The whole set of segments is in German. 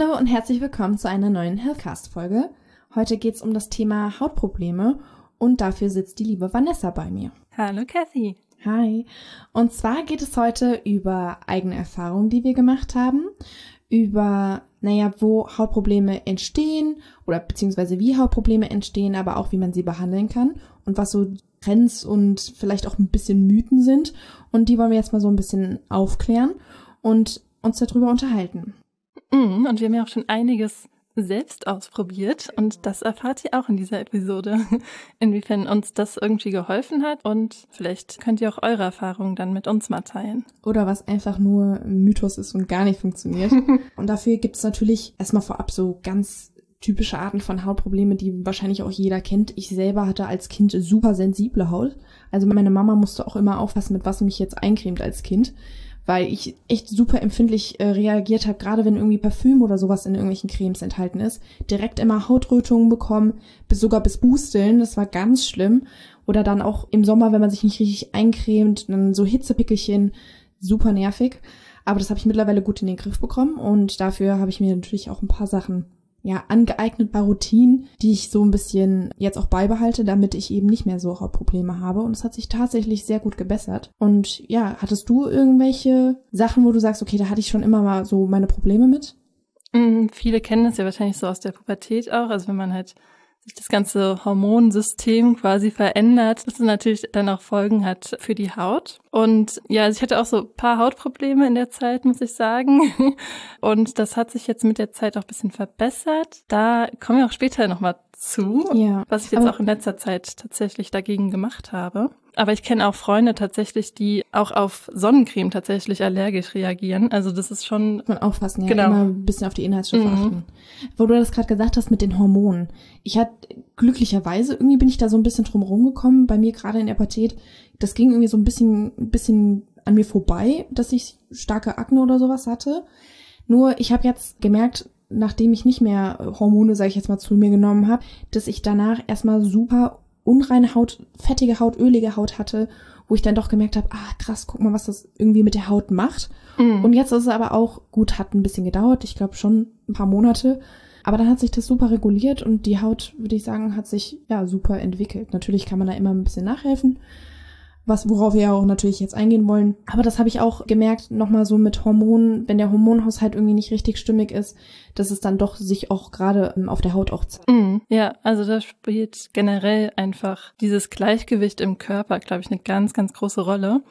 Hallo und herzlich willkommen zu einer neuen Healthcast-Folge. Heute geht es um das Thema Hautprobleme und dafür sitzt die liebe Vanessa bei mir. Hallo Kathy. Hi. Und zwar geht es heute über eigene Erfahrungen, die wir gemacht haben, über, naja, wo Hautprobleme entstehen oder beziehungsweise wie Hautprobleme entstehen, aber auch wie man sie behandeln kann und was so Trends und vielleicht auch ein bisschen Mythen sind. Und die wollen wir jetzt mal so ein bisschen aufklären und uns darüber unterhalten. Mm, und wir haben ja auch schon einiges selbst ausprobiert und das erfahrt ihr auch in dieser Episode, inwiefern uns das irgendwie geholfen hat und vielleicht könnt ihr auch eure Erfahrungen dann mit uns mal teilen. Oder was einfach nur Mythos ist und gar nicht funktioniert. und dafür gibt es natürlich erstmal vorab so ganz typische Arten von Hautprobleme, die wahrscheinlich auch jeder kennt. Ich selber hatte als Kind super sensible Haut. Also meine Mama musste auch immer aufpassen, mit was mich jetzt eincremt als Kind weil ich echt super empfindlich äh, reagiert habe, gerade wenn irgendwie Parfüm oder sowas in irgendwelchen Cremes enthalten ist. Direkt immer Hautrötungen bekommen, bis sogar bis Busteln, das war ganz schlimm. Oder dann auch im Sommer, wenn man sich nicht richtig eincremt, dann so Hitzepickelchen, super nervig. Aber das habe ich mittlerweile gut in den Griff bekommen und dafür habe ich mir natürlich auch ein paar Sachen ja, angeeignetbar Routinen, die ich so ein bisschen jetzt auch beibehalte, damit ich eben nicht mehr so Hautprobleme habe. Und es hat sich tatsächlich sehr gut gebessert. Und ja, hattest du irgendwelche Sachen, wo du sagst, okay, da hatte ich schon immer mal so meine Probleme mit? Mm, viele kennen das ja wahrscheinlich so aus der Pubertät auch. Also wenn man halt sich das ganze Hormonsystem quasi verändert, das natürlich dann auch Folgen hat für die Haut. Und ja, also ich hatte auch so paar Hautprobleme in der Zeit, muss ich sagen. Und das hat sich jetzt mit der Zeit auch ein bisschen verbessert. Da kommen wir auch später nochmal zu, ja, was ich jetzt auch in letzter Zeit tatsächlich dagegen gemacht habe. Aber ich kenne auch Freunde tatsächlich, die auch auf Sonnencreme tatsächlich allergisch reagieren. Also das ist schon. Muss man aufpassen, ja. Genau. Immer ein bisschen auf die Inhaltsstoffe mhm. achten. Wo du das gerade gesagt hast mit den Hormonen. Ich hatte glücklicherweise, irgendwie bin ich da so ein bisschen drum rumgekommen, bei mir gerade in der Pubertät. Das ging irgendwie so ein bisschen, ein bisschen an mir vorbei, dass ich starke Akne oder sowas hatte. Nur ich habe jetzt gemerkt, nachdem ich nicht mehr Hormone, sage ich jetzt mal, zu mir genommen habe, dass ich danach erstmal super unreine Haut, fettige Haut, ölige Haut hatte, wo ich dann doch gemerkt habe, ah krass, guck mal, was das irgendwie mit der Haut macht. Mhm. Und jetzt ist es aber auch gut, hat ein bisschen gedauert, ich glaube schon ein paar Monate. Aber dann hat sich das super reguliert und die Haut, würde ich sagen, hat sich ja super entwickelt. Natürlich kann man da immer ein bisschen nachhelfen was worauf wir ja auch natürlich jetzt eingehen wollen. Aber das habe ich auch gemerkt, nochmal so mit Hormonen, wenn der Hormonhaushalt irgendwie nicht richtig stimmig ist, dass es dann doch sich auch gerade ähm, auf der Haut auch zeigt. Mm, ja, also da spielt generell einfach dieses Gleichgewicht im Körper, glaube ich, eine ganz, ganz große Rolle.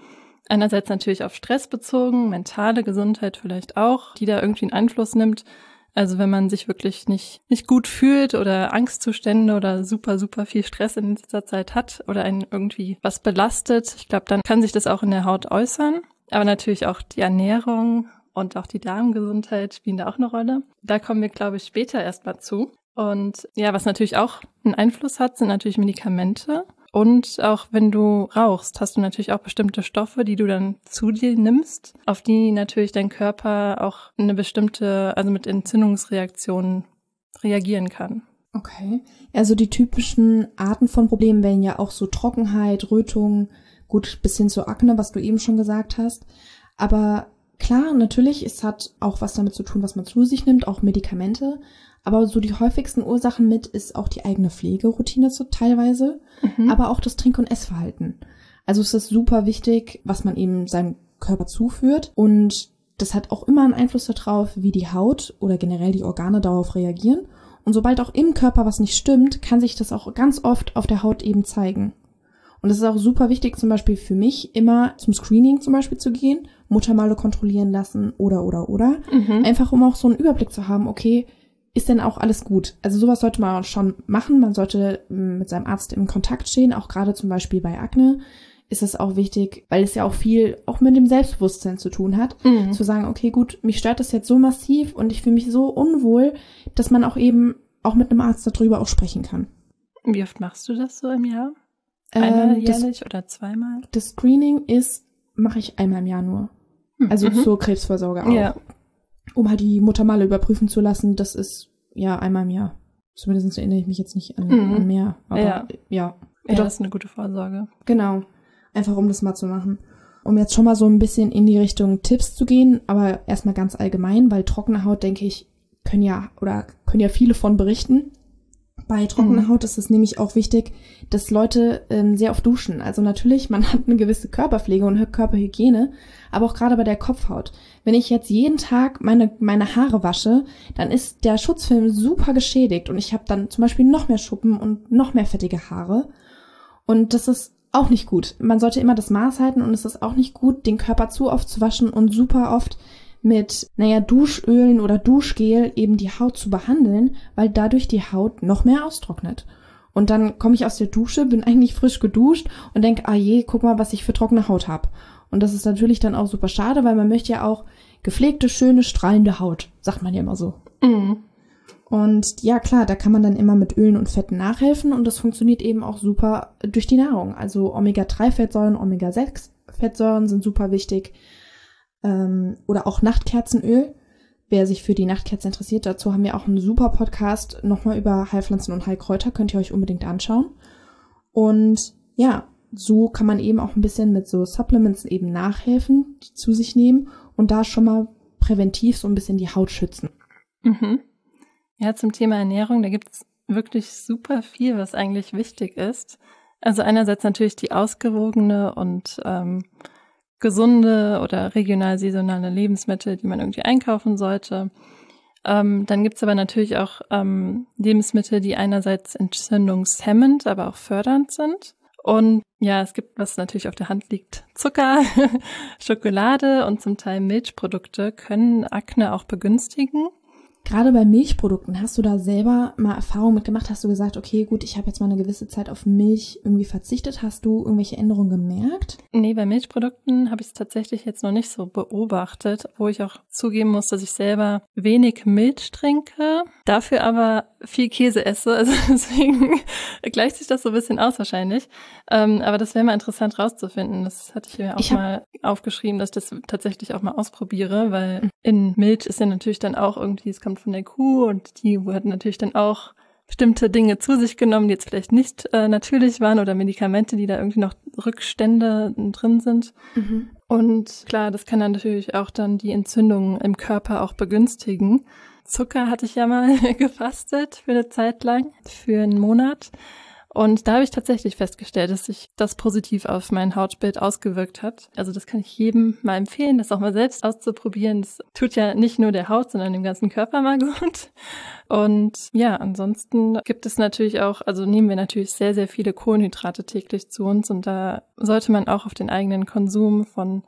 Einerseits natürlich auf Stress bezogen, mentale Gesundheit vielleicht auch, die da irgendwie einen Einfluss nimmt. Also wenn man sich wirklich nicht, nicht gut fühlt oder Angstzustände oder super, super viel Stress in dieser Zeit hat oder einen irgendwie was belastet, ich glaube, dann kann sich das auch in der Haut äußern. Aber natürlich auch die Ernährung und auch die Darmgesundheit spielen da auch eine Rolle. Da kommen wir, glaube ich, später erstmal zu. Und ja, was natürlich auch einen Einfluss hat, sind natürlich Medikamente. Und auch wenn du rauchst, hast du natürlich auch bestimmte Stoffe, die du dann zu dir nimmst, auf die natürlich dein Körper auch eine bestimmte, also mit Entzündungsreaktionen reagieren kann. Okay. Also die typischen Arten von Problemen wären ja auch so Trockenheit, Rötung, gut, bis hin zu Akne, was du eben schon gesagt hast. Aber klar, natürlich, es hat auch was damit zu tun, was man zu sich nimmt, auch Medikamente. Aber so die häufigsten Ursachen mit ist auch die eigene Pflegeroutine so teilweise, mhm. aber auch das Trink- und Essverhalten. Also es ist super wichtig, was man eben seinem Körper zuführt und das hat auch immer einen Einfluss darauf, wie die Haut oder generell die Organe darauf reagieren. Und sobald auch im Körper was nicht stimmt, kann sich das auch ganz oft auf der Haut eben zeigen. Und es ist auch super wichtig, zum Beispiel für mich, immer zum Screening zum Beispiel zu gehen, Muttermale kontrollieren lassen oder oder oder. Mhm. Einfach um auch so einen Überblick zu haben, okay, ist denn auch alles gut? Also sowas sollte man schon machen. Man sollte mm, mit seinem Arzt in Kontakt stehen, auch gerade zum Beispiel bei Akne ist es auch wichtig, weil es ja auch viel auch mit dem Selbstbewusstsein zu tun hat, mhm. zu sagen, okay, gut, mich stört das jetzt so massiv und ich fühle mich so unwohl, dass man auch eben auch mit einem Arzt darüber auch sprechen kann. Wie oft machst du das so im Jahr? Einmal ähm, jährlich das, oder zweimal? Das Screening ist, mache ich einmal im Jahr nur. Also mhm. zur Krebsvorsorge auch. Ja um halt die Muttermale überprüfen zu lassen. Das ist ja einmal im Jahr. Zumindest erinnere ich mich jetzt nicht an, mhm. an mehr. Aber ja. ja. Ja, das ist eine gute Vorsorge. Genau. Einfach um das mal zu machen. Um jetzt schon mal so ein bisschen in die Richtung Tipps zu gehen, aber erstmal ganz allgemein, weil trockene Haut, denke ich, können ja oder können ja viele von berichten. Bei trockener mhm. Haut ist es nämlich auch wichtig, dass Leute ähm, sehr oft duschen. Also natürlich, man hat eine gewisse Körperpflege und Körperhygiene, aber auch gerade bei der Kopfhaut. Wenn ich jetzt jeden Tag meine, meine Haare wasche, dann ist der Schutzfilm super geschädigt und ich habe dann zum Beispiel noch mehr Schuppen und noch mehr fettige Haare. Und das ist auch nicht gut. Man sollte immer das Maß halten und es ist auch nicht gut, den Körper zu oft zu waschen und super oft mit, naja, Duschölen oder Duschgel eben die Haut zu behandeln, weil dadurch die Haut noch mehr austrocknet. Und dann komme ich aus der Dusche, bin eigentlich frisch geduscht und denke, ah je, guck mal, was ich für trockene Haut habe. Und das ist natürlich dann auch super schade, weil man möchte ja auch gepflegte, schöne, strahlende Haut, sagt man ja immer so. Mhm. Und ja, klar, da kann man dann immer mit Ölen und Fetten nachhelfen und das funktioniert eben auch super durch die Nahrung. Also Omega-3-Fettsäuren, Omega-6-Fettsäuren sind super wichtig ähm, oder auch Nachtkerzenöl. Wer sich für die Nachtkerze interessiert, dazu haben wir auch einen super Podcast nochmal über Heilpflanzen und Heilkräuter, könnt ihr euch unbedingt anschauen. Und ja, so kann man eben auch ein bisschen mit so Supplements eben nachhelfen, die zu sich nehmen und da schon mal präventiv so ein bisschen die Haut schützen. Mhm. Ja, zum Thema Ernährung, da gibt's wirklich super viel, was eigentlich wichtig ist. Also einerseits natürlich die ausgewogene und ähm, gesunde oder regional saisonale Lebensmittel, die man irgendwie einkaufen sollte. Ähm, dann gibt's aber natürlich auch ähm, Lebensmittel, die einerseits entzündungshemmend, aber auch fördernd sind. Und ja, es gibt, was natürlich auf der Hand liegt, Zucker, Schokolade und zum Teil Milchprodukte können Akne auch begünstigen. Gerade bei Milchprodukten, hast du da selber mal Erfahrung mitgemacht? Hast du gesagt, okay, gut, ich habe jetzt mal eine gewisse Zeit auf Milch irgendwie verzichtet? Hast du irgendwelche Änderungen gemerkt? Nee, bei Milchprodukten habe ich es tatsächlich jetzt noch nicht so beobachtet, wo ich auch zugeben muss, dass ich selber wenig Milch trinke, dafür aber viel Käse esse. Also deswegen gleicht sich das so ein bisschen aus wahrscheinlich. Ähm, aber das wäre mal interessant rauszufinden. Das hatte ich mir auch ich mal aufgeschrieben, dass ich das tatsächlich auch mal ausprobiere, weil in Milch ist ja natürlich dann auch irgendwie, es kommt von der Kuh und die hat natürlich dann auch bestimmte Dinge zu sich genommen, die jetzt vielleicht nicht äh, natürlich waren oder Medikamente, die da irgendwie noch Rückstände drin sind. Mhm. Und klar, das kann dann natürlich auch dann die Entzündungen im Körper auch begünstigen. Zucker hatte ich ja mal gefastet für eine Zeit lang, für einen Monat. Und da habe ich tatsächlich festgestellt, dass sich das positiv auf mein Hautbild ausgewirkt hat. Also das kann ich jedem mal empfehlen, das auch mal selbst auszuprobieren. Das tut ja nicht nur der Haut, sondern dem ganzen Körper mal gut. Und ja, ansonsten gibt es natürlich auch, also nehmen wir natürlich sehr, sehr viele Kohlenhydrate täglich zu uns und da sollte man auch auf den eigenen Konsum von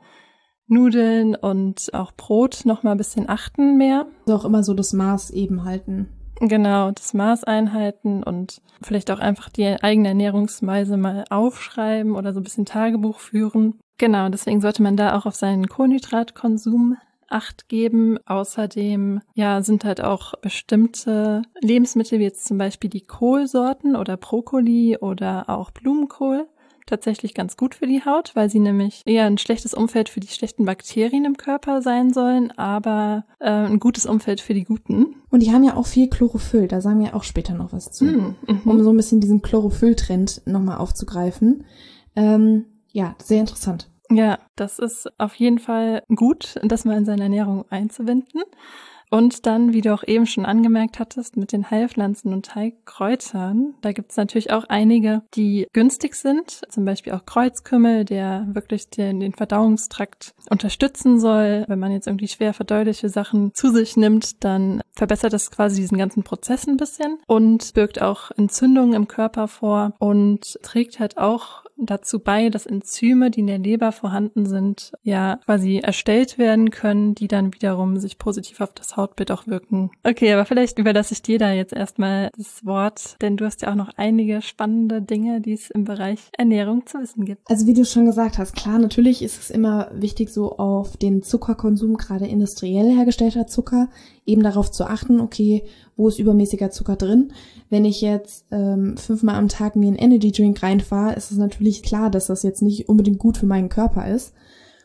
Nudeln und auch Brot noch mal ein bisschen achten mehr. Also auch immer so das Maß eben halten. Genau, das Maß einhalten und vielleicht auch einfach die eigene Ernährungsweise mal aufschreiben oder so ein bisschen Tagebuch führen. Genau, deswegen sollte man da auch auf seinen Kohlenhydratkonsum Acht geben. Außerdem, ja, sind halt auch bestimmte Lebensmittel, wie jetzt zum Beispiel die Kohlsorten oder Brokkoli oder auch Blumenkohl tatsächlich ganz gut für die Haut, weil sie nämlich eher ein schlechtes Umfeld für die schlechten Bakterien im Körper sein sollen, aber äh, ein gutes Umfeld für die guten. Und die haben ja auch viel Chlorophyll, da sagen wir auch später noch was zu, mm, mhm. um so ein bisschen diesen Chlorophyll-Trend nochmal aufzugreifen. Ähm, ja, sehr interessant. Ja, das ist auf jeden Fall gut, das mal in seine Ernährung einzubinden. Und dann, wie du auch eben schon angemerkt hattest, mit den Heilpflanzen und Heilkräutern, da gibt es natürlich auch einige, die günstig sind, zum Beispiel auch Kreuzkümmel, der wirklich den, den Verdauungstrakt unterstützen soll. Wenn man jetzt irgendwie schwer verdauliche Sachen zu sich nimmt, dann verbessert das quasi diesen ganzen Prozess ein bisschen und birgt auch Entzündungen im Körper vor und trägt halt auch dazu bei, dass Enzyme, die in der Leber vorhanden sind, ja quasi erstellt werden können, die dann wiederum sich positiv auf das Hautbild auch wirken. Okay, aber vielleicht überlasse ich dir da jetzt erstmal das Wort, denn du hast ja auch noch einige spannende Dinge, die es im Bereich Ernährung zu wissen gibt. Also wie du schon gesagt hast, klar, natürlich ist es immer wichtig, so auf den Zuckerkonsum, gerade industriell hergestellter Zucker, eben darauf zu achten, okay, wo ist übermäßiger Zucker drin. Wenn ich jetzt ähm, fünfmal am Tag mir einen Energy Drink reinfahre, ist es natürlich klar, dass das jetzt nicht unbedingt gut für meinen Körper ist.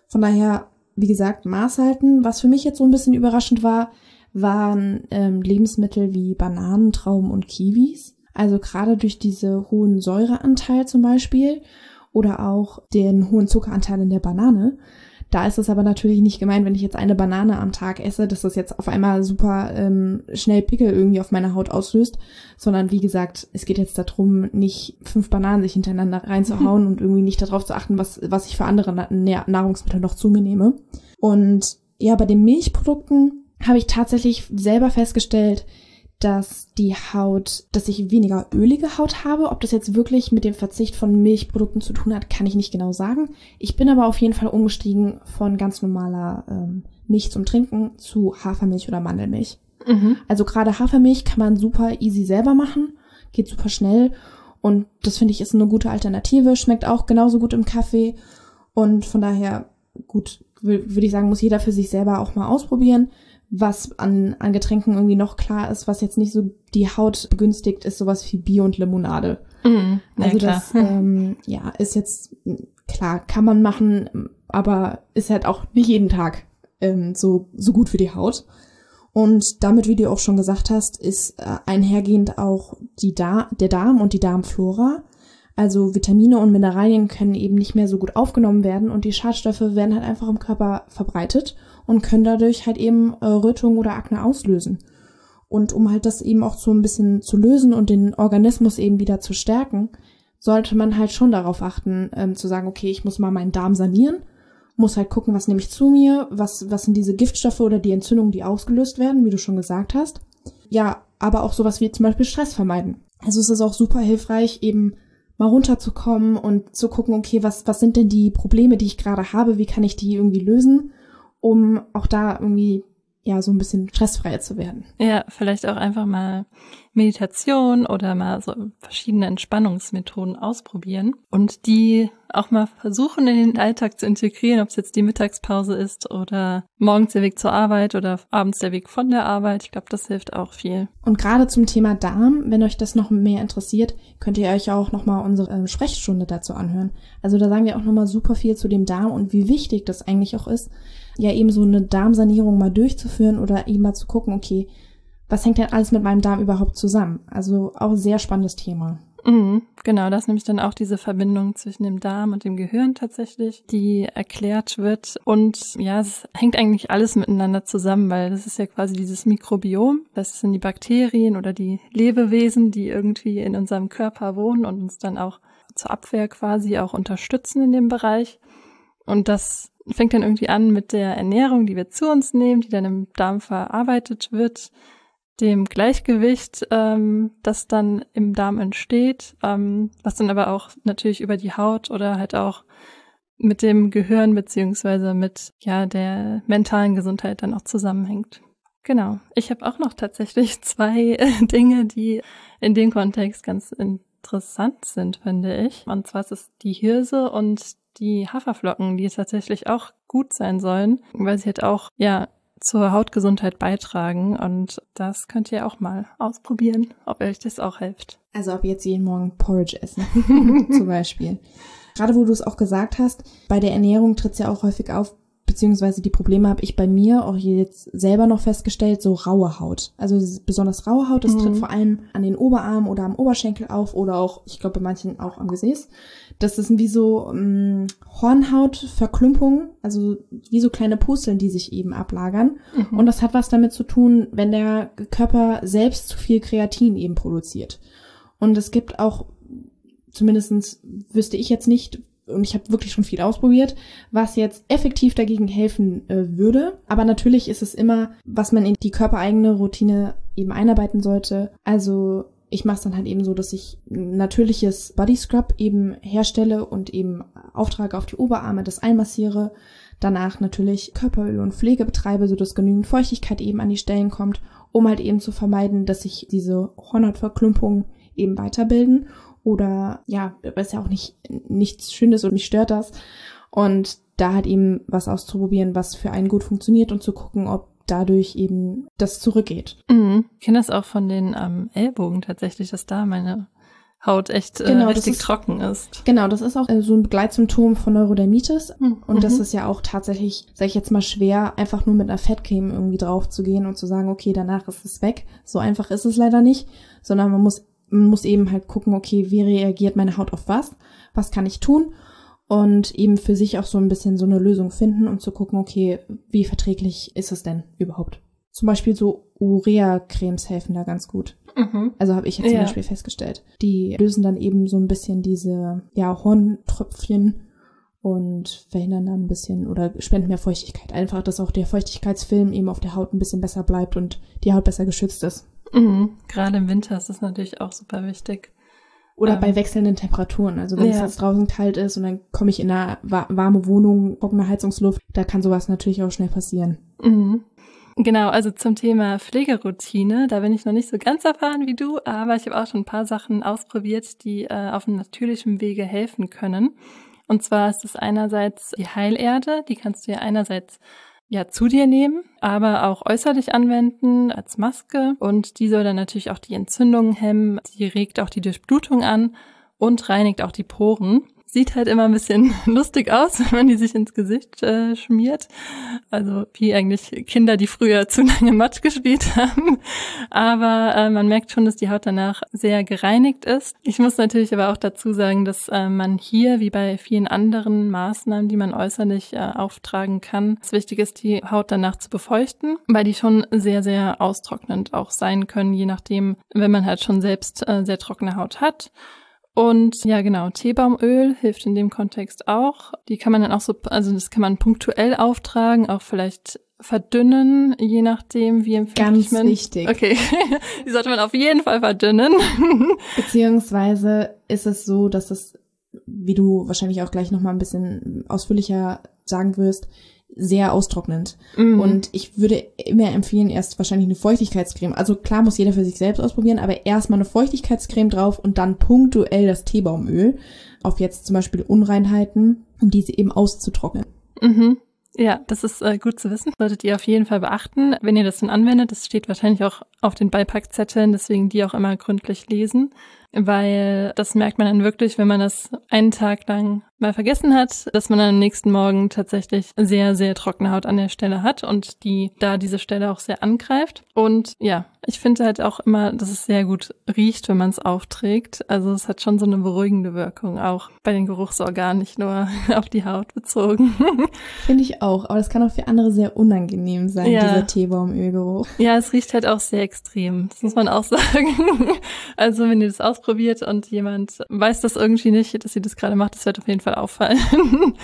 Von daher, wie gesagt, Maß halten. Was für mich jetzt so ein bisschen überraschend war, waren ähm, Lebensmittel wie Bananen, Trauben und Kiwis. Also gerade durch diese hohen Säureanteil zum Beispiel oder auch den hohen Zuckeranteil in der Banane Da ist es aber natürlich nicht gemeint, wenn ich jetzt eine Banane am Tag esse, dass das jetzt auf einmal super ähm, schnell Pickel irgendwie auf meiner Haut auslöst, sondern wie gesagt, es geht jetzt darum, nicht fünf Bananen sich hintereinander reinzuhauen mhm. und irgendwie nicht darauf zu achten, was, was ich für andere Nahrungsmittel noch zu mir nehme. Und ja, bei den Milchprodukten habe ich tatsächlich selber festgestellt, dass die Haut, dass ich weniger ölige Haut habe. Ob das jetzt wirklich mit dem Verzicht von Milchprodukten zu tun hat, kann ich nicht genau sagen. Ich bin aber auf jeden Fall umgestiegen von ganz normaler ähm, Milch zum Trinken zu Hafermilch oder Mandelmilch. Mhm. Also gerade Hafermilch kann man super easy selber machen, geht super schnell und das finde ich ist eine gute Alternative, schmeckt auch genauso gut im Kaffee und von daher gut, würde ich sagen, muss jeder für sich selber auch mal ausprobieren was an, an Getränken irgendwie noch klar ist, was jetzt nicht so die Haut begünstigt, ist sowas wie Bier und Limonade. Mhm, also klar. das ähm, ja ist jetzt klar, kann man machen, aber ist halt auch nicht jeden Tag ähm, so so gut für die Haut. Und damit, wie du auch schon gesagt hast, ist äh, einhergehend auch die da der Darm und die Darmflora. Also Vitamine und Mineralien können eben nicht mehr so gut aufgenommen werden und die Schadstoffe werden halt einfach im Körper verbreitet und können dadurch halt eben äh, Rötung oder Akne auslösen. Und um halt das eben auch so ein bisschen zu lösen und den Organismus eben wieder zu stärken, sollte man halt schon darauf achten, ähm, zu sagen, okay, ich muss mal meinen Darm sanieren, muss halt gucken, was nehme ich zu mir, was, was sind diese Giftstoffe oder die Entzündungen, die ausgelöst werden, wie du schon gesagt hast. Ja, aber auch sowas wie zum Beispiel Stress vermeiden. Also es ist auch super hilfreich, eben mal runterzukommen und zu gucken, okay, was, was sind denn die Probleme, die ich gerade habe, wie kann ich die irgendwie lösen um auch da irgendwie ja so ein bisschen stressfreier zu werden. Ja, vielleicht auch einfach mal Meditation oder mal so verschiedene Entspannungsmethoden ausprobieren und die auch mal versuchen in den Alltag zu integrieren, ob es jetzt die Mittagspause ist oder morgens der Weg zur Arbeit oder abends der Weg von der Arbeit. Ich glaube, das hilft auch viel. Und gerade zum Thema Darm, wenn euch das noch mehr interessiert, könnt ihr euch auch noch mal unsere äh, Sprechstunde dazu anhören. Also da sagen wir auch noch mal super viel zu dem Darm und wie wichtig das eigentlich auch ist, ja eben so eine Darmsanierung mal durchzuführen oder eben mal zu gucken, okay, was hängt denn alles mit meinem Darm überhaupt zusammen? Also auch sehr spannendes Thema. Mhm, genau, das nämlich dann auch diese Verbindung zwischen dem Darm und dem Gehirn tatsächlich, die erklärt wird. Und ja, es hängt eigentlich alles miteinander zusammen, weil das ist ja quasi dieses Mikrobiom. Das sind die Bakterien oder die Lebewesen, die irgendwie in unserem Körper wohnen und uns dann auch zur Abwehr quasi auch unterstützen in dem Bereich. Und das fängt dann irgendwie an mit der Ernährung, die wir zu uns nehmen, die dann im Darm verarbeitet wird, dem Gleichgewicht, ähm, das dann im Darm entsteht, ähm, was dann aber auch natürlich über die Haut oder halt auch mit dem Gehirn beziehungsweise mit ja der mentalen Gesundheit dann auch zusammenhängt. Genau. Ich habe auch noch tatsächlich zwei Dinge, die in dem Kontext ganz interessant sind, finde ich. Und zwar ist es die Hirse und die Haferflocken, die tatsächlich auch gut sein sollen, weil sie halt auch, ja, zur Hautgesundheit beitragen und das könnt ihr auch mal ausprobieren, ob euch das auch hilft. Also ob jetzt jeden Morgen Porridge essen, zum Beispiel. Gerade wo du es auch gesagt hast, bei der Ernährung tritt es ja auch häufig auf, beziehungsweise die Probleme habe ich bei mir auch jetzt selber noch festgestellt, so raue Haut. Also besonders raue Haut, das mhm. tritt vor allem an den Oberarm oder am Oberschenkel auf oder auch, ich glaube bei manchen auch am Gesäß. Das sind wie so ähm, Hornhautverklumpungen, also wie so kleine Pusteln, die sich eben ablagern. Mhm. Und das hat was damit zu tun, wenn der Körper selbst zu viel Kreatin eben produziert. Und es gibt auch, zumindestens wüsste ich jetzt nicht, und ich habe wirklich schon viel ausprobiert, was jetzt effektiv dagegen helfen äh, würde. Aber natürlich ist es immer, was man in die körpereigene Routine eben einarbeiten sollte. Also ich mache es dann halt eben so, dass ich natürliches Body Scrub eben herstelle und eben auftrage auf die Oberarme, das einmassiere. Danach natürlich Körperöl und Pflege betreibe, sodass genügend Feuchtigkeit eben an die Stellen kommt, um halt eben zu vermeiden, dass sich diese Hornhautverklumpungen eben weiterbilden oder ja, ist ja auch nicht nichts Schönes und mich stört das. Und da halt eben was auszuprobieren, was für einen gut funktioniert und zu gucken, ob dadurch eben das zurückgeht. Mhm. Ich kenne das auch von den ähm, Ellbogen tatsächlich, dass da meine Haut echt äh, genau, richtig ist, trocken ist. Genau, das ist auch äh, so ein Begleitsymptom von Neurodermitis. Mhm. Und das ist ja auch tatsächlich, sage ich jetzt mal, schwer, einfach nur mit einer Fettcreme irgendwie drauf zu gehen und zu sagen, okay, danach ist es weg. So einfach ist es leider nicht, sondern man muss man muss eben halt gucken, okay, wie reagiert meine Haut auf was? Was kann ich tun? und eben für sich auch so ein bisschen so eine Lösung finden und zu gucken, okay, wie verträglich ist es denn überhaupt? Zum Beispiel so Urea-Cremes helfen da ganz gut. Mhm. Also habe ich jetzt zum Beispiel festgestellt. Die lösen dann eben so ein bisschen diese ja, Horntröpfchen und verhindern dann ein bisschen oder spenden mehr Feuchtigkeit. Einfach, dass auch der Feuchtigkeitsfilm eben auf der Haut ein bisschen besser bleibt und die Haut besser geschützt ist. Mhm. Gerade im Winter ist das natürlich auch super wichtig. Oder ähm, bei wechselnden Temperaturen. Also wenn ja. es jetzt draußen kalt ist und dann komme ich in eine warme Wohnung, trockene Heizungsluft, da kann sowas natürlich auch schnell passieren. Mhm. Genau, also zum Thema Pflegeroutine, da bin ich noch nicht so ganz erfahren wie du, aber ich habe auch schon ein paar Sachen ausprobiert, die äh, auf einem natürlichen Wege helfen können. Und zwar ist es einerseits die Heilerde, die kannst du ja einerseits ja zu dir nehmen, aber auch äußerlich anwenden als Maske. Und die soll dann natürlich auch die Entzündungen hemmen, die regt auch die Durchblutung an und reinigt auch die Poren sieht halt immer ein bisschen lustig aus, wenn man die sich ins Gesicht äh, schmiert. Also wie eigentlich Kinder, die früher zu lange Matsch gespielt haben. Aber äh, man merkt schon, dass die Haut danach sehr gereinigt ist. Ich muss natürlich aber auch dazu sagen, dass äh, man hier, wie bei vielen anderen Maßnahmen, die man äußerlich äh, auftragen kann, es wichtig ist, die Haut danach zu befeuchten, weil die schon sehr, sehr austrocknend auch sein können, je nachdem, wenn man halt schon selbst äh, sehr trockene Haut hat. Und ja, genau, Teebaumöl hilft in dem Kontext auch. Die kann man dann auch so, also das kann man punktuell auftragen, auch vielleicht verdünnen, je nachdem, wie empfindlich Ganz wichtig. Okay, die sollte man auf jeden Fall verdünnen. Beziehungsweise ist es so, dass es, wie du wahrscheinlich auch gleich nochmal ein bisschen ausführlicher sagen wirst, sehr austrocknend. Mhm. Und ich würde immer empfehlen, erst wahrscheinlich eine Feuchtigkeitscreme. Also klar muss jeder für sich selbst ausprobieren, aber erstmal eine Feuchtigkeitscreme drauf und dann punktuell das Teebaumöl auf jetzt zum Beispiel Unreinheiten, um diese eben auszutrocknen. Mhm. Ja, das ist äh, gut zu wissen. Solltet ihr auf jeden Fall beachten, wenn ihr das dann anwendet. Das steht wahrscheinlich auch auf den Beipackzetteln, deswegen die auch immer gründlich lesen weil das merkt man dann wirklich, wenn man das einen Tag lang mal vergessen hat, dass man dann am nächsten Morgen tatsächlich sehr, sehr trockene Haut an der Stelle hat und die da diese Stelle auch sehr angreift. Und ja, ich finde halt auch immer, dass es sehr gut riecht, wenn man es aufträgt. Also es hat schon so eine beruhigende Wirkung, auch bei den Geruchsorganen, nicht nur auf die Haut bezogen. Finde ich auch, aber das kann auch für andere sehr unangenehm sein, ja. dieser Teebaumölgeruch. Ja, es riecht halt auch sehr extrem, das muss man auch sagen. Also wenn ihr das ausprobiert und jemand weiß das irgendwie nicht, dass sie das gerade macht, das wird auf jeden Fall auffallen.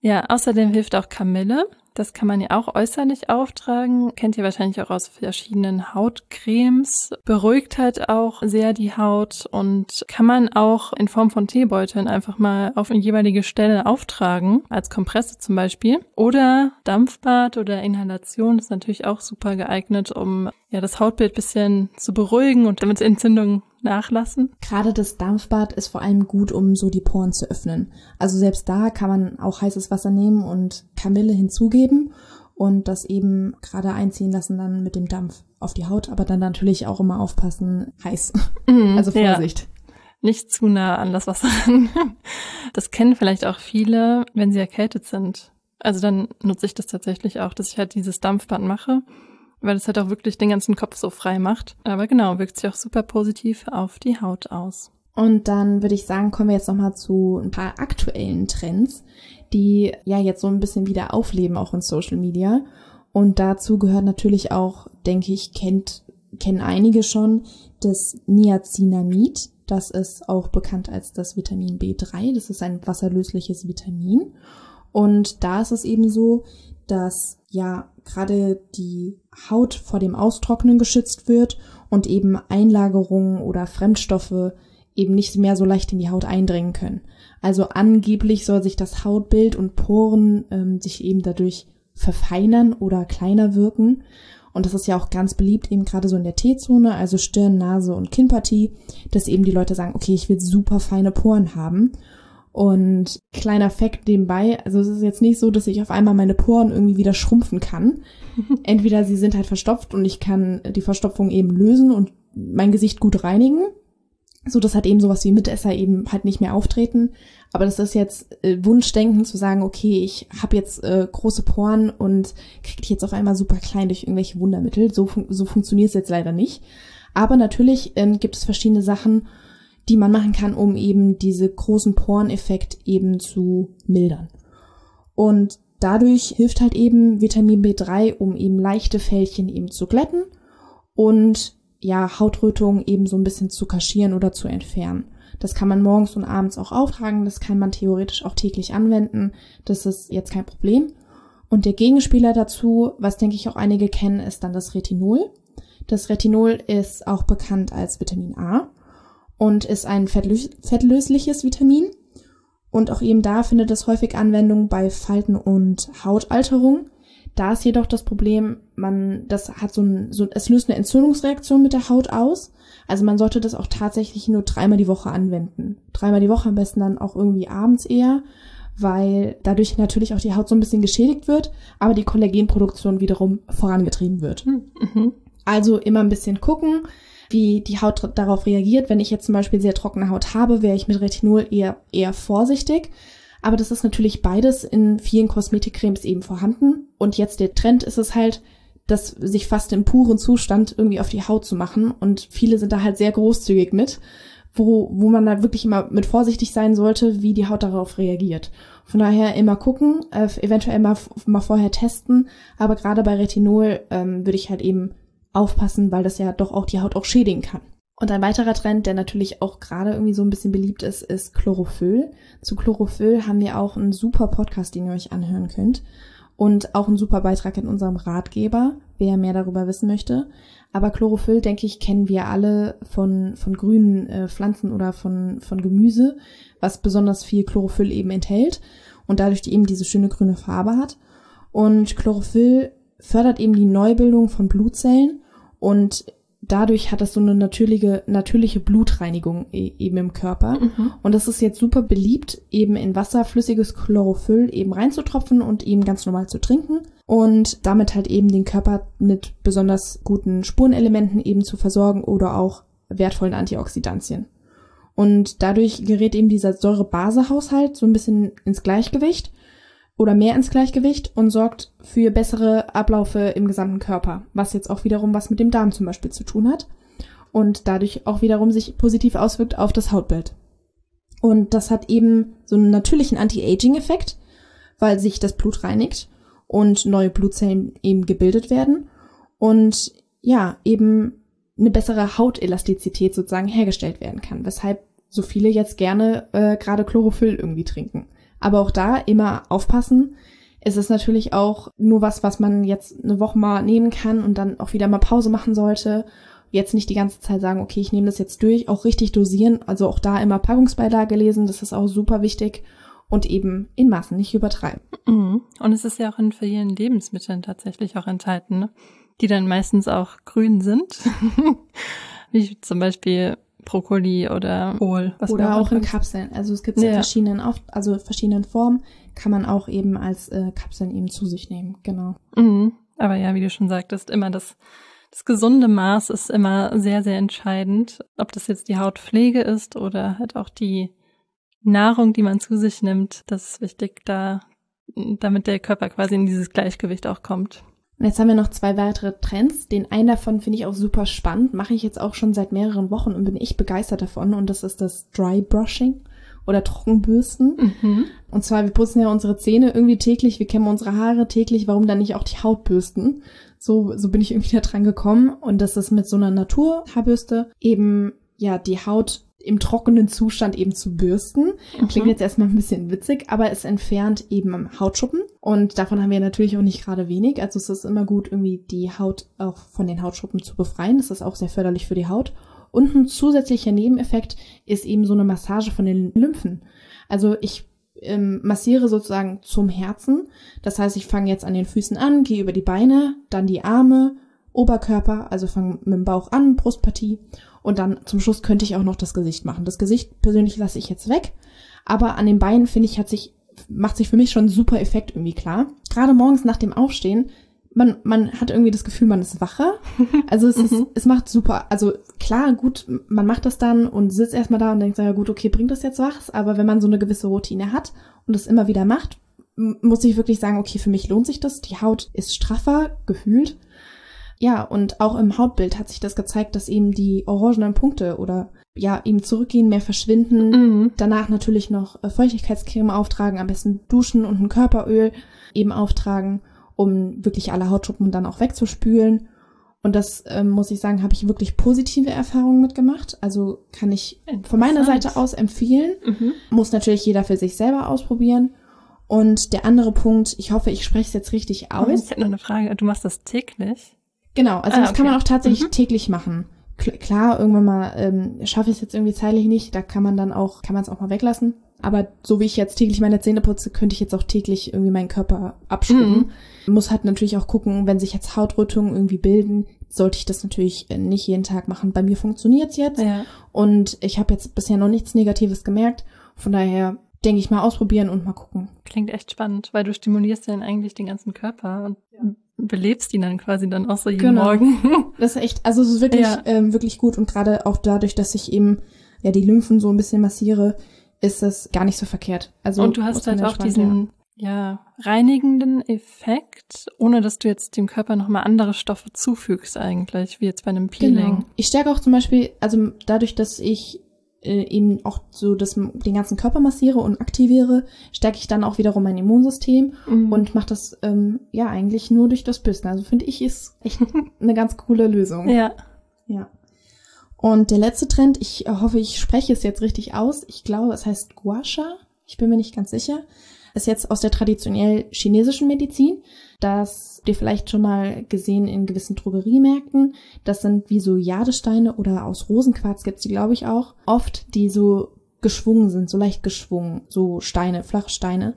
ja, außerdem hilft auch Kamille. Das kann man ja auch äußerlich auftragen. Kennt ihr wahrscheinlich auch aus verschiedenen Hautcremes. Beruhigt halt auch sehr die Haut und kann man auch in Form von Teebeuteln einfach mal auf eine jeweilige Stelle auftragen, als Kompresse zum Beispiel. Oder Dampfbad oder Inhalation ist natürlich auch super geeignet, um ja das Hautbild bisschen zu beruhigen und damit Entzündungen nachlassen. Gerade das Dampfbad ist vor allem gut, um so die Poren zu öffnen. Also selbst da kann man auch heißes Wasser nehmen und Kamille hinzugeben und das eben gerade einziehen lassen dann mit dem Dampf auf die Haut, aber dann natürlich auch immer aufpassen, heiß. Mm, also Vorsicht. Ja. Nicht zu nah an das Wasser ran. Das kennen vielleicht auch viele, wenn sie erkältet sind. Also dann nutze ich das tatsächlich auch, dass ich halt dieses Dampfbad mache weil es halt auch wirklich den ganzen Kopf so frei macht. Aber genau, wirkt sich auch super positiv auf die Haut aus. Und dann würde ich sagen, kommen wir jetzt nochmal zu ein paar aktuellen Trends, die ja jetzt so ein bisschen wieder aufleben, auch in Social Media. Und dazu gehört natürlich auch, denke ich, kennt, kennen einige schon, das Niacinamid. Das ist auch bekannt als das Vitamin B3. Das ist ein wasserlösliches Vitamin. Und da ist es eben so, dass ja gerade die Haut vor dem Austrocknen geschützt wird und eben Einlagerungen oder Fremdstoffe eben nicht mehr so leicht in die Haut eindringen können. Also angeblich soll sich das Hautbild und Poren ähm, sich eben dadurch verfeinern oder kleiner wirken. Und das ist ja auch ganz beliebt, eben gerade so in der T-Zone, also Stirn, Nase und Kinnpartie, dass eben die Leute sagen, okay, ich will super feine Poren haben. Und kleiner Fakt nebenbei, also es ist jetzt nicht so, dass ich auf einmal meine Poren irgendwie wieder schrumpfen kann. Entweder sie sind halt verstopft und ich kann die Verstopfung eben lösen und mein Gesicht gut reinigen. So, dass halt eben sowas wie Mitesser eben halt nicht mehr auftreten. Aber das ist jetzt äh, Wunschdenken zu sagen, okay, ich habe jetzt äh, große Poren und kriege die jetzt auf einmal super klein durch irgendwelche Wundermittel. So, fun so funktioniert es jetzt leider nicht. Aber natürlich ähm, gibt es verschiedene Sachen, die man machen kann, um eben diese großen Poreneffekt eben zu mildern. Und dadurch hilft halt eben Vitamin B3, um eben leichte Fältchen eben zu glätten und ja, Hautrötungen eben so ein bisschen zu kaschieren oder zu entfernen. Das kann man morgens und abends auch auftragen, das kann man theoretisch auch täglich anwenden. Das ist jetzt kein Problem. Und der Gegenspieler dazu, was denke ich auch einige kennen, ist dann das Retinol. Das Retinol ist auch bekannt als Vitamin A und ist ein fettlösliches Vitamin. Und auch eben da findet es häufig Anwendung bei Falten und Hautalterung. Da ist jedoch das Problem, man, das hat so ein, so, es löst eine Entzündungsreaktion mit der Haut aus. Also man sollte das auch tatsächlich nur dreimal die Woche anwenden. Dreimal die Woche am besten dann auch irgendwie abends eher, weil dadurch natürlich auch die Haut so ein bisschen geschädigt wird, aber die Kollagenproduktion wiederum vorangetrieben wird. Hm, mhm. Also immer ein bisschen gucken, wie die Haut darauf reagiert. Wenn ich jetzt zum Beispiel sehr trockene Haut habe, wäre ich mit Retinol eher, eher vorsichtig. Aber das ist natürlich beides in vielen Kosmetikcremes eben vorhanden. Und jetzt der Trend ist es halt, das sich fast im puren Zustand irgendwie auf die Haut zu machen. Und viele sind da halt sehr großzügig mit, wo, wo man da wirklich immer mit vorsichtig sein sollte, wie die Haut darauf reagiert. Von daher immer gucken, äh, eventuell mal, mal vorher testen. Aber gerade bei Retinol ähm, würde ich halt eben aufpassen, weil das ja doch auch die Haut auch schädigen kann. Und ein weiterer Trend, der natürlich auch gerade irgendwie so ein bisschen beliebt ist, ist Chlorophyll. Zu Chlorophyll haben wir auch einen super Podcast, den ihr euch anhören könnt. Und auch einen super Beitrag in unserem Ratgeber, wer mehr darüber wissen möchte. Aber Chlorophyll, denke ich, kennen wir alle von, von grünen äh, Pflanzen oder von, von Gemüse, was besonders viel Chlorophyll eben enthält und dadurch eben diese schöne grüne Farbe hat. Und Chlorophyll fördert eben die Neubildung von Blutzellen und dadurch hat das so eine natürliche, natürliche Blutreinigung e, eben im Körper. Mhm. Und das ist jetzt super beliebt, eben in wasserflüssiges Chlorophyll eben reinzutropfen und eben ganz normal zu trinken. Und damit halt eben den Körper mit besonders guten Spurenelementen eben zu versorgen oder auch wertvollen Antioxidantien. Und dadurch gerät eben dieser Säure-Base-Haushalt so ein bisschen ins Gleichgewicht oder mehr ins Gleichgewicht und sorgt für bessere Abläufe im gesamten Körper, was jetzt auch wiederum was mit dem Darm zum Beispiel zu tun hat und dadurch auch wiederum sich positiv auswirkt auf das Hautbild. Und das hat eben so einen natürlichen Anti-Aging-Effekt, weil sich das Blut reinigt und neue Blutzellen eben gebildet werden und ja, eben eine bessere Hautelastizität sozusagen hergestellt werden kann, weshalb so viele jetzt gerne äh, gerade Chlorophyll irgendwie trinken. Aber auch da immer aufpassen. Es ist natürlich auch nur was, was man jetzt eine Woche mal nehmen kann und dann auch wieder mal Pause machen sollte. Jetzt nicht die ganze Zeit sagen, okay, ich nehme das jetzt durch, auch richtig dosieren. Also auch da immer Packungsbeilage lesen, das ist auch super wichtig. Und eben in Maßen nicht übertreiben. Mhm. Und es ist ja auch in vielen Lebensmitteln tatsächlich auch enthalten, ne? die dann meistens auch grün sind. Wie zum Beispiel Brokkoli oder Kohl. oder auch in Kapseln. Also es gibt ja. in verschiedenen, also verschiedenen Formen, kann man auch eben als äh, Kapseln eben zu sich nehmen, genau. Mhm. Aber ja, wie du schon sagtest, immer das, das gesunde Maß ist immer sehr, sehr entscheidend. Ob das jetzt die Hautpflege ist oder halt auch die Nahrung, die man zu sich nimmt, das ist wichtig, da, damit der Körper quasi in dieses Gleichgewicht auch kommt. Und jetzt haben wir noch zwei weitere Trends. Den einen davon finde ich auch super spannend, mache ich jetzt auch schon seit mehreren Wochen und bin ich begeistert davon. Und das ist das Dry Brushing oder Trockenbürsten. Mhm. Und zwar, wir putzen ja unsere Zähne irgendwie täglich, wir kämmen unsere Haare täglich, warum dann nicht auch die Haut bürsten? So, so bin ich irgendwie da dran gekommen. Und das ist mit so einer Naturhaarbürste eben ja die Haut im trockenen Zustand eben zu bürsten. Mhm. Klingt jetzt erstmal ein bisschen witzig, aber es entfernt eben Hautschuppen. Und davon haben wir natürlich auch nicht gerade wenig. Also es ist immer gut, irgendwie die Haut auch von den Hautschuppen zu befreien. Das ist auch sehr förderlich für die Haut. Und ein zusätzlicher Nebeneffekt ist eben so eine Massage von den Lymphen. Also ich ähm, massiere sozusagen zum Herzen. Das heißt, ich fange jetzt an den Füßen an, gehe über die Beine, dann die Arme, Oberkörper, also fange mit dem Bauch an, Brustpartie und dann zum Schluss könnte ich auch noch das Gesicht machen. Das Gesicht persönlich lasse ich jetzt weg, aber an den Beinen finde ich hat sich macht sich für mich schon ein super Effekt irgendwie klar. Gerade morgens nach dem Aufstehen, man man hat irgendwie das Gefühl, man ist wacher. Also es ist, mhm. es macht super. Also klar, gut, man macht das dann und sitzt erstmal da und denkt, ja gut, okay, bringt das jetzt was? Aber wenn man so eine gewisse Routine hat und das immer wieder macht, muss ich wirklich sagen, okay, für mich lohnt sich das. Die Haut ist straffer gefühlt Ja, und auch im Hautbild hat sich das gezeigt, dass eben die orangenen Punkte oder ja, eben zurückgehen, mehr verschwinden. Mhm. Danach natürlich noch äh, Feuchtigkeitscreme auftragen, am besten duschen und ein Körperöl eben auftragen, um wirklich alle Hautschuppen dann auch wegzuspülen. Und das ähm, muss ich sagen, habe ich wirklich positive Erfahrungen mitgemacht. Also kann ich von meiner Seite aus empfehlen. Mhm. Muss natürlich jeder für sich selber ausprobieren. Und der andere Punkt, ich hoffe, ich spreche es jetzt richtig aus. Ich hätte noch eine Frage. Du machst das täglich? Genau, also ah, das okay. kann man auch tatsächlich mhm. täglich machen. Klar, irgendwann mal ähm, schaffe ich es jetzt irgendwie zeitlich nicht, da kann man dann auch, kann man es auch mal weglassen. Aber so wie ich jetzt täglich meine Zähne putze, könnte ich jetzt auch täglich irgendwie meinen Körper abschrubben. Mhm. Muss halt natürlich auch gucken, wenn sich jetzt Hautrötungen irgendwie bilden, sollte ich das natürlich äh, nicht jeden Tag machen. Bei mir funktioniert's jetzt ja. und ich habe jetzt bisher noch nichts Negatives gemerkt. Von daher denke ich mal ausprobieren und mal gucken. Klingt echt spannend, weil du stimulierst ja dann eigentlich den ganzen Körper und ja. Belebst ihn dann quasi dann auch so jeden genau. Morgen. Das ist echt, also es ist wirklich, ja. ähm, wirklich gut und gerade auch dadurch, dass ich eben ja die Lymphen so ein bisschen massiere, ist das gar nicht so verkehrt. Also und du hast halt auch diesen ja, reinigenden Effekt, ohne dass du jetzt dem Körper nochmal andere Stoffe zufügst eigentlich, wie jetzt bei einem Peeling. Genau. Ich stärke auch zum Beispiel, also dadurch, dass ich äh, eben auch so das, den ganzen Körper massiere und aktiviere, stärke ich dann auch wiederum mein Immunsystem mhm. und mache das ähm, ja eigentlich nur durch das Büsten. Also finde ich, ist echt eine ganz coole Lösung. Ja. Ja. Und der letzte Trend, ich hoffe, ich spreche es jetzt richtig aus. Ich glaube, es heißt Gua Sha. Ich bin mir nicht ganz sicher ist jetzt aus der traditionell chinesischen Medizin. Das habt ihr vielleicht schon mal gesehen in gewissen Drogeriemärkten. Das sind wie so Jadesteine oder aus Rosenquarz gibt's die, glaube ich, auch. Oft, die so geschwungen sind, so leicht geschwungen, so Steine, flache Steine.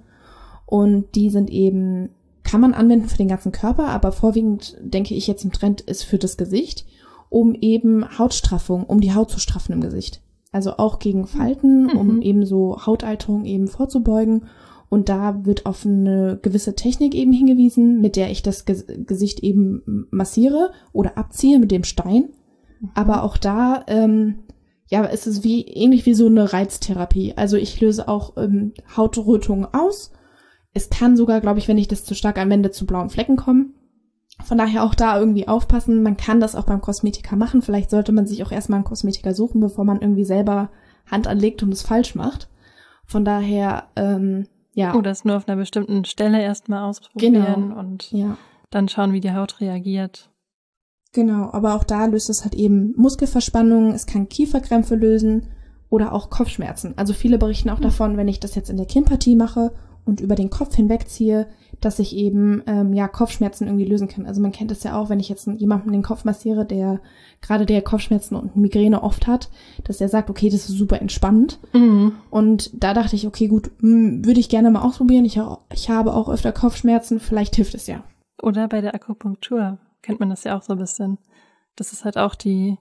Und die sind eben, kann man anwenden für den ganzen Körper, aber vorwiegend denke ich jetzt im Trend ist für das Gesicht, um eben Hautstraffung, um die Haut zu straffen im Gesicht. Also auch gegen Falten, um mhm. eben so Hautalterung eben vorzubeugen und da wird auf eine gewisse Technik eben hingewiesen, mit der ich das Gesicht eben massiere oder abziehe mit dem Stein. Mhm. Aber auch da, ähm, ja, ist es wie ähnlich wie so eine Reiztherapie. Also ich löse auch ähm, Hautrötungen aus. Es kann sogar, glaube ich, wenn ich das zu stark anwende, zu blauen Flecken kommen. Von daher auch da irgendwie aufpassen. Man kann das auch beim Kosmetiker machen. Vielleicht sollte man sich auch erstmal einen Kosmetiker suchen, bevor man irgendwie selber Hand anlegt und es falsch macht. Von daher, ähm, ja. Oder es nur auf einer bestimmten Stelle erstmal ausprobieren genau. und ja. dann schauen, wie die Haut reagiert. Genau, aber auch da löst es halt eben Muskelverspannungen, es kann Kieferkrämpfe lösen oder auch Kopfschmerzen. Also viele berichten auch mhm. davon, wenn ich das jetzt in der Kinnpartie mache und über den Kopf hinwegziehe, dass ich eben ähm, ja Kopfschmerzen irgendwie lösen kann. Also man kennt es ja auch, wenn ich jetzt jemanden den Kopf massiere, der gerade der Kopfschmerzen und Migräne oft hat, dass er sagt, okay, das ist super entspannend. Mhm. Und da dachte ich, okay, gut, mh, hm, würde ich gerne mal ausprobieren. Ich, ich habe auch öfter Kopfschmerzen, vielleicht hilft es ja. Oder bei der Akupunktur kennt man das ja auch so ein bisschen. Das ist halt auch die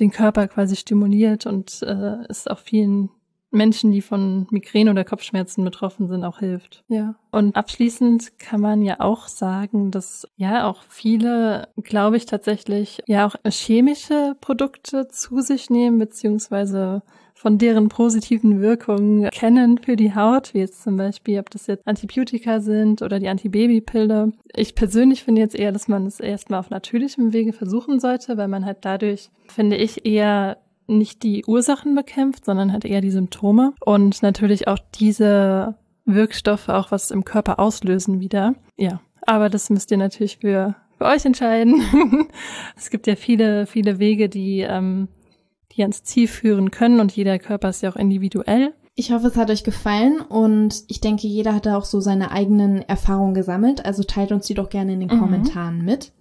den Körper quasi stimuliert und äh, ist auch vielen Menschen, die von Migräne oder Kopfschmerzen betroffen sind, auch hilft. Ja. Und abschließend kann man ja auch sagen, dass ja auch viele, glaube ich, tatsächlich ja auch chemische Produkte zu sich nehmen, beziehungsweise von deren positiven Wirkungen kennen für die Haut, wie jetzt zum Beispiel, ob das jetzt Antibiotika sind oder die Antibabypille. Ich persönlich finde jetzt eher, dass man es erstmal auf natürlichem Wege versuchen sollte, weil man halt dadurch, finde ich, eher nicht die Ursachen bekämpft, sondern hat eher die Symptome und natürlich auch diese Wirkstoffe auch was im Körper auslösen wieder. Ja, aber das müsst ihr natürlich für, für euch entscheiden. es gibt ja viele, viele Wege, die, ähm, die ans Ziel führen können und jeder Körper ist ja auch individuell. Ich hoffe, es hat euch gefallen und ich denke, jeder hat da auch so seine eigenen Erfahrungen gesammelt. Also teilt uns die doch gerne in den mhm. Kommentaren mit.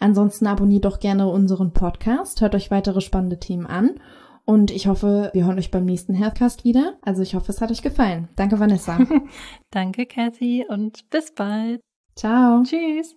Ansonsten abonniert doch gerne unseren Podcast, hört euch weitere spannende Themen an. Und ich hoffe, wir hören euch beim nächsten Healthcast wieder. Also ich hoffe, es hat euch gefallen. Danke, Vanessa. Danke, Kathy, und bis bald. Ciao. Tschüss.